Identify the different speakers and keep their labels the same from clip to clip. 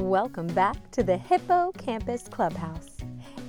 Speaker 1: Welcome back to the Hippocampus Clubhouse.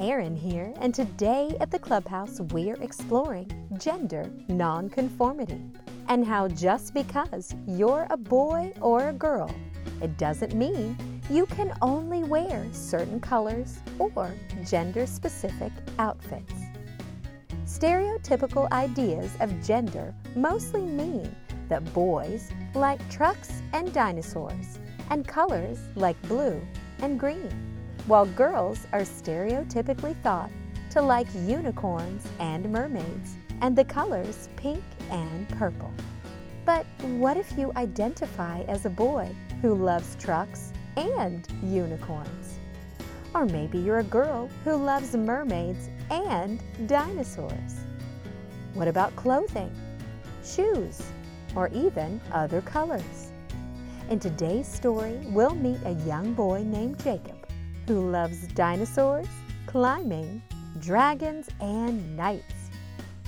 Speaker 1: Erin here, and today at the Clubhouse we're exploring gender nonconformity and how just because you're a boy or a girl, it doesn't mean you can only wear certain colors or gender specific outfits. Stereotypical ideas of gender mostly mean that boys like trucks and dinosaurs and colors like blue and green, while girls are stereotypically thought to like unicorns and mermaids and the colors pink and purple. But what if you identify as a boy who loves trucks and unicorns? Or maybe you're a girl who loves mermaids and dinosaurs. What about clothing, shoes, or even other colors? In today's story, we'll meet a young boy named Jacob who loves dinosaurs, climbing, dragons, and knights.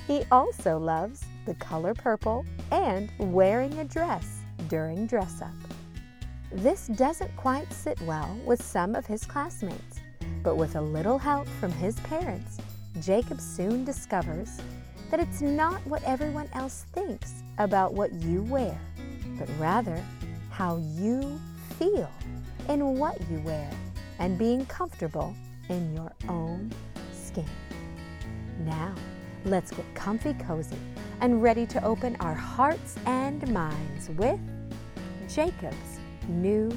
Speaker 1: He also loves the color purple and wearing a dress during dress up. This doesn't quite sit well with some of his classmates, but with a little help from his parents, Jacob soon discovers that it's not what everyone else thinks about what you wear, but rather how you feel in what you wear and being comfortable in your own skin. Now, let's get comfy cozy and ready to open our hearts and minds with Jacob's New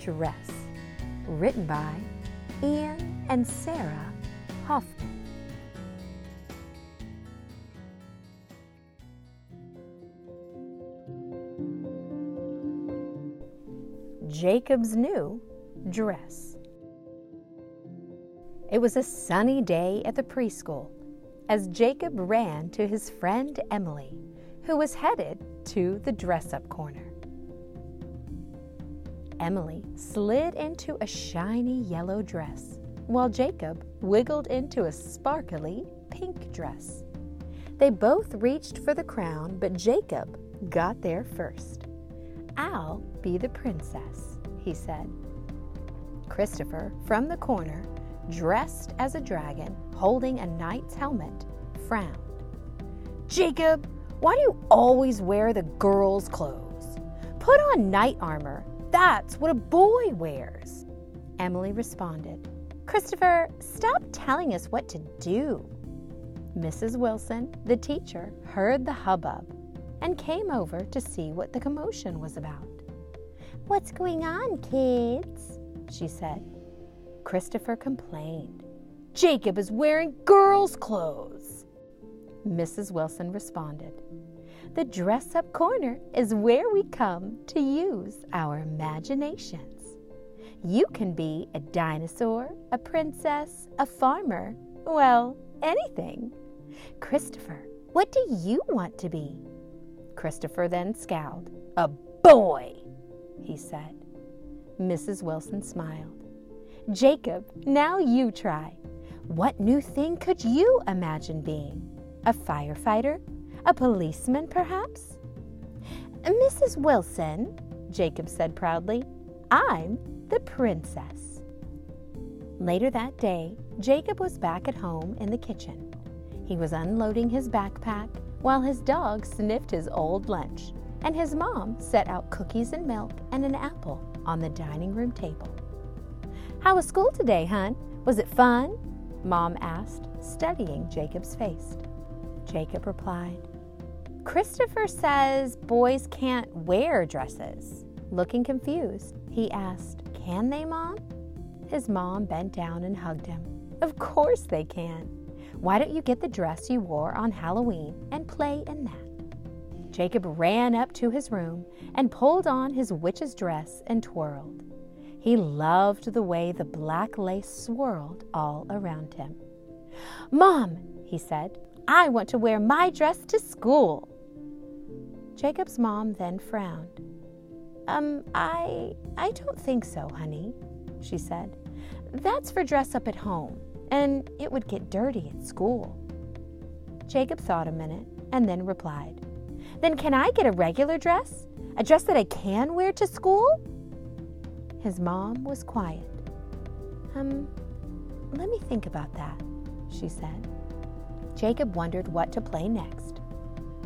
Speaker 1: Dress, written by Ian and Sarah Hoffman. Jacob's new dress. It was a sunny day at the preschool as Jacob ran to his friend Emily, who was headed to the dress up corner. Emily slid into a shiny yellow dress, while Jacob wiggled into a sparkly pink dress. They both reached for the crown, but Jacob got there first. I'll be the princess, he said. Christopher, from the corner, dressed as a dragon, holding a knight's helmet, frowned. Jacob, why do you always wear the girls' clothes? Put on knight armor. That's what a boy wears. Emily responded, Christopher, stop telling us what to do. Mrs. Wilson, the teacher, heard the hubbub and came over to see what the commotion was about. What's going on, kids? she said. Christopher complained. Jacob is wearing girls' clothes. Mrs. Wilson responded. The dress up corner is where we come to use our imaginations. You can be a dinosaur, a princess, a farmer, well, anything. Christopher, what do you want to be? Christopher then scowled. A boy, he said. Mrs. Wilson smiled. Jacob, now you try. What new thing could you imagine being? A firefighter? A policeman, perhaps? Mrs. Wilson, Jacob said proudly, I'm the princess. Later that day, Jacob was back at home in the kitchen. He was unloading his backpack while his dog sniffed his old lunch, and his mom set out cookies and milk and an apple on the dining room table. How was school today, hun? Was it fun? Mom asked, studying Jacob's face. Jacob replied, Christopher says boys can't wear dresses. Looking confused, he asked, Can they, Mom? His mom bent down and hugged him. Of course they can. Why don't you get the dress you wore on Halloween and play in that? Jacob ran up to his room and pulled on his witch's dress and twirled. He loved the way the black lace swirled all around him. Mom, he said, I want to wear my dress to school. Jacob's mom then frowned. Um, I I don't think so, honey, she said. That's for dress up at home and it would get dirty at school. Jacob thought a minute and then replied, Then can I get a regular dress? A dress that I can wear to school? His mom was quiet. Um, let me think about that, she said. Jacob wondered what to play next.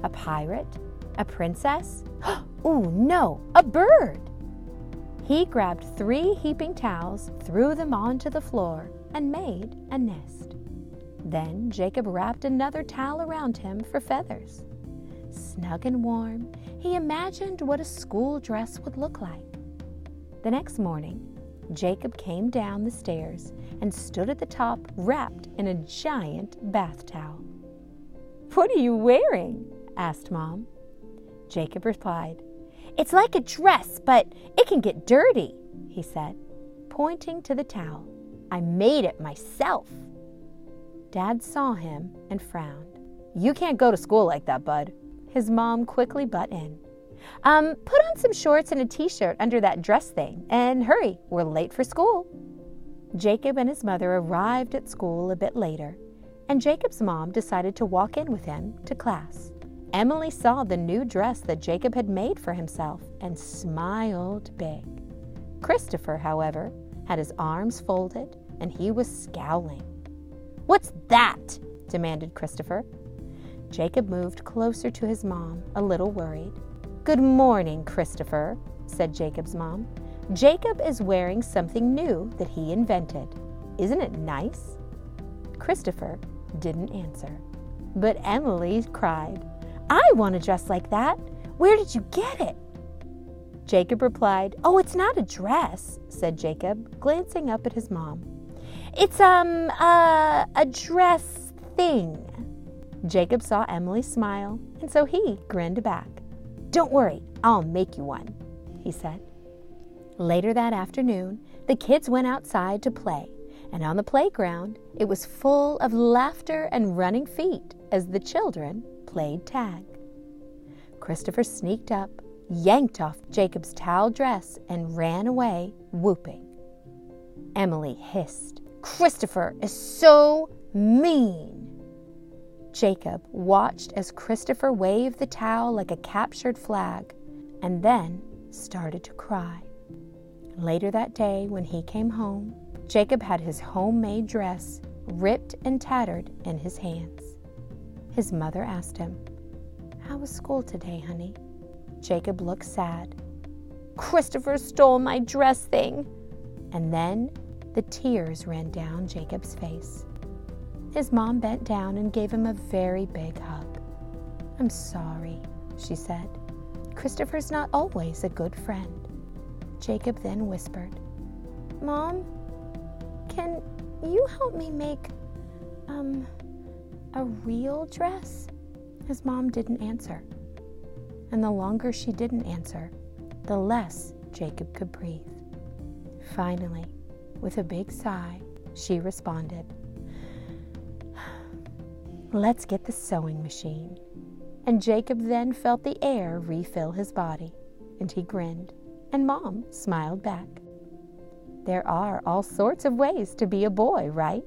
Speaker 1: A pirate? A princess? oh, no, a bird! He grabbed three heaping towels, threw them onto the floor, and made a nest. Then Jacob wrapped another towel around him for feathers. Snug and warm, he imagined what a school dress would look like. The next morning, Jacob came down the stairs and stood at the top wrapped in a giant bath towel. What are you wearing? asked Mom. Jacob replied, It's like a dress, but it can get dirty, he said, pointing to the towel. I made it myself. Dad saw him and frowned. You can't go to school like that, bud. His mom quickly butt in. Um, put on some shorts and a t shirt under that dress thing, and hurry, we're late for school. Jacob and his mother arrived at school a bit later, and Jacob's mom decided to walk in with him to class. Emily saw the new dress that Jacob had made for himself and smiled big. Christopher, however, had his arms folded and he was scowling. What's that? demanded Christopher. Jacob moved closer to his mom, a little worried. Good morning, Christopher, said Jacob's mom. Jacob is wearing something new that he invented. Isn't it nice? Christopher didn't answer. But Emily cried, I want a dress like that. Where did you get it? Jacob replied, Oh, it's not a dress, said Jacob, glancing up at his mom. It's, um, a dress thing. Jacob saw Emily smile, and so he grinned back. Don't worry, I'll make you one, he said. Later that afternoon, the kids went outside to play, and on the playground, it was full of laughter and running feet as the children played tag. Christopher sneaked up, yanked off Jacob's towel dress, and ran away, whooping. Emily hissed, Christopher is so mean. Jacob watched as Christopher waved the towel like a captured flag and then started to cry. Later that day, when he came home, Jacob had his homemade dress ripped and tattered in his hands. His mother asked him, How was school today, honey? Jacob looked sad. Christopher stole my dress thing. And then the tears ran down Jacob's face. His mom bent down and gave him a very big hug. I'm sorry, she said. Christopher's not always a good friend. Jacob then whispered, Mom, can you help me make, um, a real dress? His mom didn't answer. And the longer she didn't answer, the less Jacob could breathe. Finally, with a big sigh, she responded, Let's get the sewing machine. And Jacob then felt the air refill his body, and he grinned, and Mom smiled back. There are all sorts of ways to be a boy, right?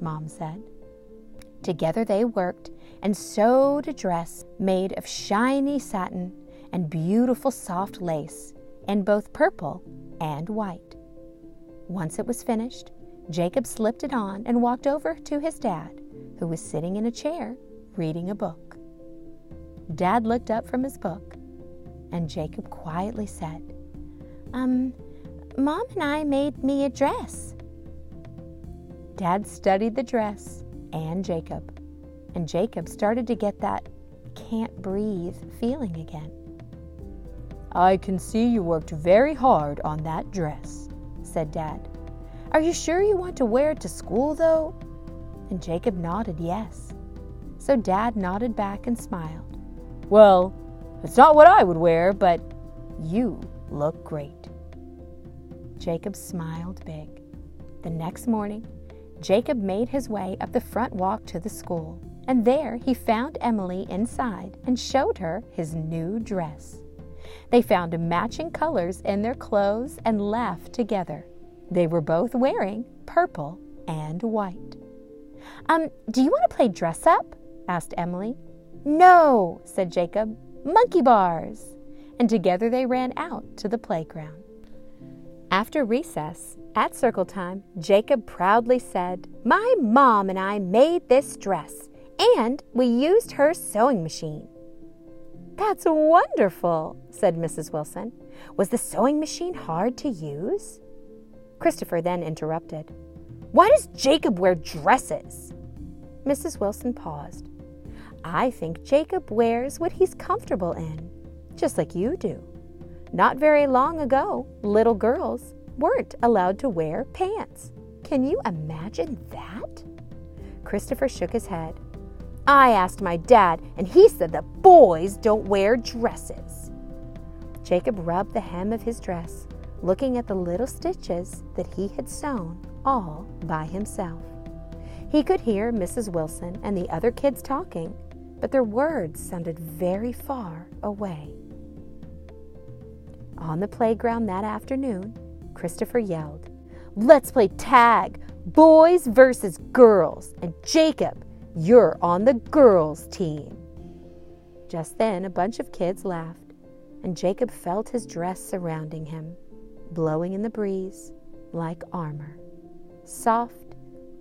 Speaker 1: Mom said. Together they worked and sewed a dress made of shiny satin and beautiful soft lace in both purple and white. Once it was finished, Jacob slipped it on and walked over to his dad, who was sitting in a chair reading a book. Dad looked up from his book, and Jacob quietly said, Um, Mom and I made me a dress. Dad studied the dress and Jacob. And Jacob started to get that can't breathe feeling again. I can see you worked very hard on that dress, said Dad. Are you sure you want to wear it to school, though? And Jacob nodded yes. So Dad nodded back and smiled. Well, it's not what I would wear, but you look great. Jacob smiled big. The next morning, Jacob made his way up the front walk to the school, and there he found Emily inside and showed her his new dress. They found matching colors in their clothes and laughed together. They were both wearing purple and white. Um, do you want to play dress up? asked Emily. No, said Jacob. Monkey bars. And together they ran out to the playground. After recess, at circle time, Jacob proudly said, My mom and I made this dress, and we used her sewing machine. That's wonderful, said Mrs. Wilson. Was the sewing machine hard to use? Christopher then interrupted. Why does Jacob wear dresses? Mrs. Wilson paused. I think Jacob wears what he's comfortable in, just like you do. Not very long ago, little girls weren't allowed to wear pants. Can you imagine that? Christopher shook his head. I asked my dad, and he said that boys don't wear dresses. Jacob rubbed the hem of his dress, looking at the little stitches that he had sewn all by himself. He could hear Mrs. Wilson and the other kids talking, but their words sounded very far away. On the playground that afternoon, Christopher yelled, Let's play tag, boys versus girls, and Jacob, you're on the girls' team. Just then, a bunch of kids laughed, and Jacob felt his dress surrounding him, blowing in the breeze like armor. Soft,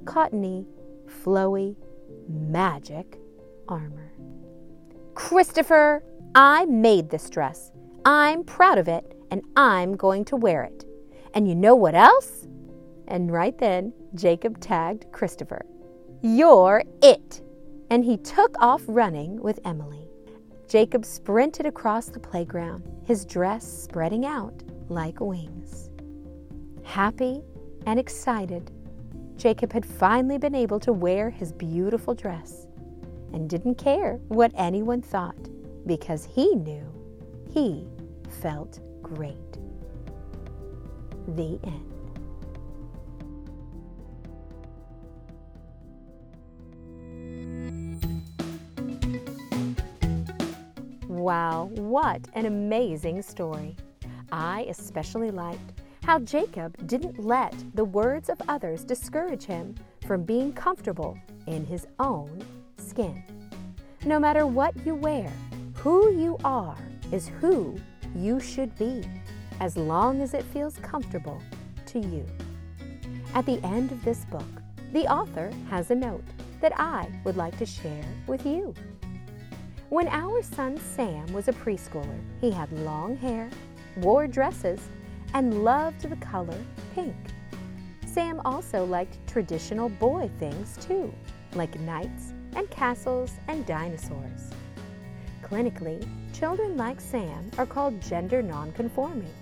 Speaker 1: cottony, flowy, magic armor. Christopher, I made this dress. I'm proud of it, and I'm going to wear it. And you know what else? And right then, Jacob tagged Christopher. You're it! And he took off running with Emily. Jacob sprinted across the playground, his dress spreading out like wings. Happy and excited, Jacob had finally been able to wear his beautiful dress and didn't care what anyone thought because he knew he felt great. The end. Wow, what an amazing story! I especially liked how Jacob didn't let the words of others discourage him from being comfortable in his own skin. No matter what you wear, who you are is who you should be, as long as it feels comfortable to you. At the end of this book, the author has a note that I would like to share with you. When our son Sam was a preschooler, he had long hair, wore dresses, and loved the color pink. Sam also liked traditional boy things too, like knights and castles and dinosaurs. Clinically, children like Sam are called gender nonconforming.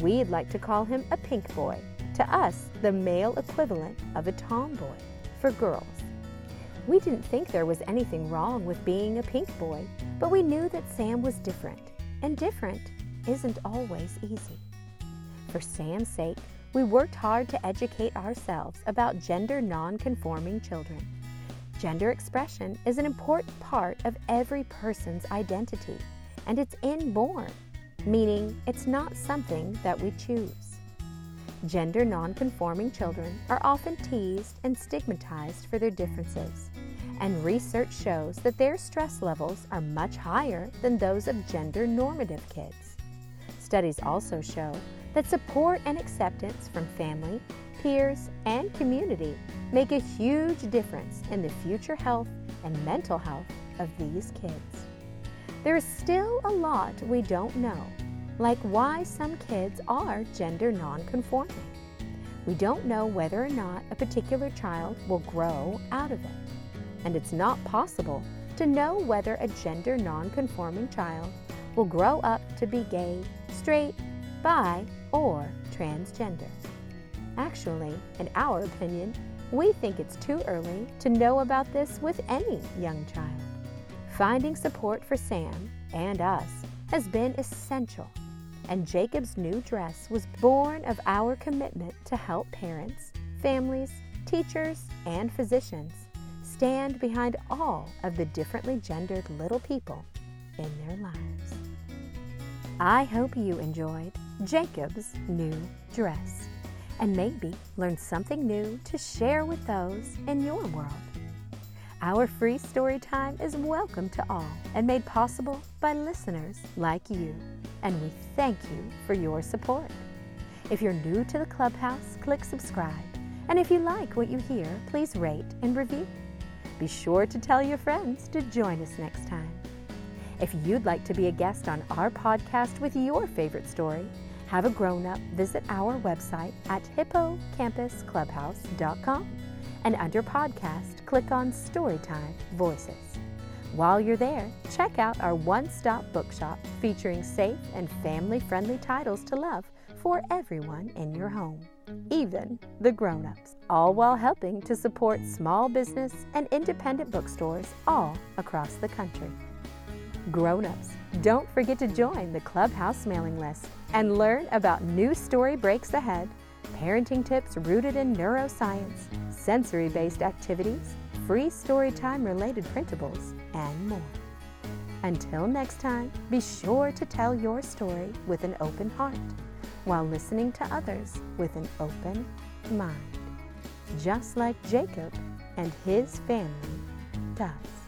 Speaker 1: We'd like to call him a pink boy, to us, the male equivalent of a tomboy for girls. We didn't think there was anything wrong with being a pink boy, but we knew that Sam was different, and different isn't always easy. For Sam's sake, we worked hard to educate ourselves about gender non-conforming children. Gender expression is an important part of every person's identity, and it's inborn, meaning it's not something that we choose. Gender non-conforming children are often teased and stigmatized for their differences, and research shows that their stress levels are much higher than those of gender normative kids. Studies also show that support and acceptance from family, peers, and community make a huge difference in the future health and mental health of these kids. There is still a lot we don't know, like why some kids are gender nonconforming. We don't know whether or not a particular child will grow out of it, and it's not possible to know whether a gender nonconforming child will grow up to be gay, straight, bi, or transgender. Actually, in our opinion, we think it's too early to know about this with any young child. Finding support for Sam and us has been essential, and Jacob's new dress was born of our commitment to help parents, families, teachers, and physicians stand behind all of the differently gendered little people in their lives. I hope you enjoyed Jacob's new dress and maybe learned something new to share with those in your world. Our free story time is welcome to all and made possible by listeners like you, and we thank you for your support. If you're new to the clubhouse, click subscribe. And if you like what you hear, please rate and review. Be sure to tell your friends to join us next time. If you'd like to be a guest on our podcast with your favorite story, have a grown up visit our website at hippocampusclubhouse.com and under podcast, click on Storytime Voices. While you're there, check out our one stop bookshop featuring safe and family friendly titles to love for everyone in your home, even the grown ups, all while helping to support small business and independent bookstores all across the country. Grown ups, don't forget to join the Clubhouse mailing list and learn about new story breaks ahead, parenting tips rooted in neuroscience, sensory based activities, free story time related printables, and more. Until next time, be sure to tell your story with an open heart while listening to others with an open mind, just like Jacob and his family does.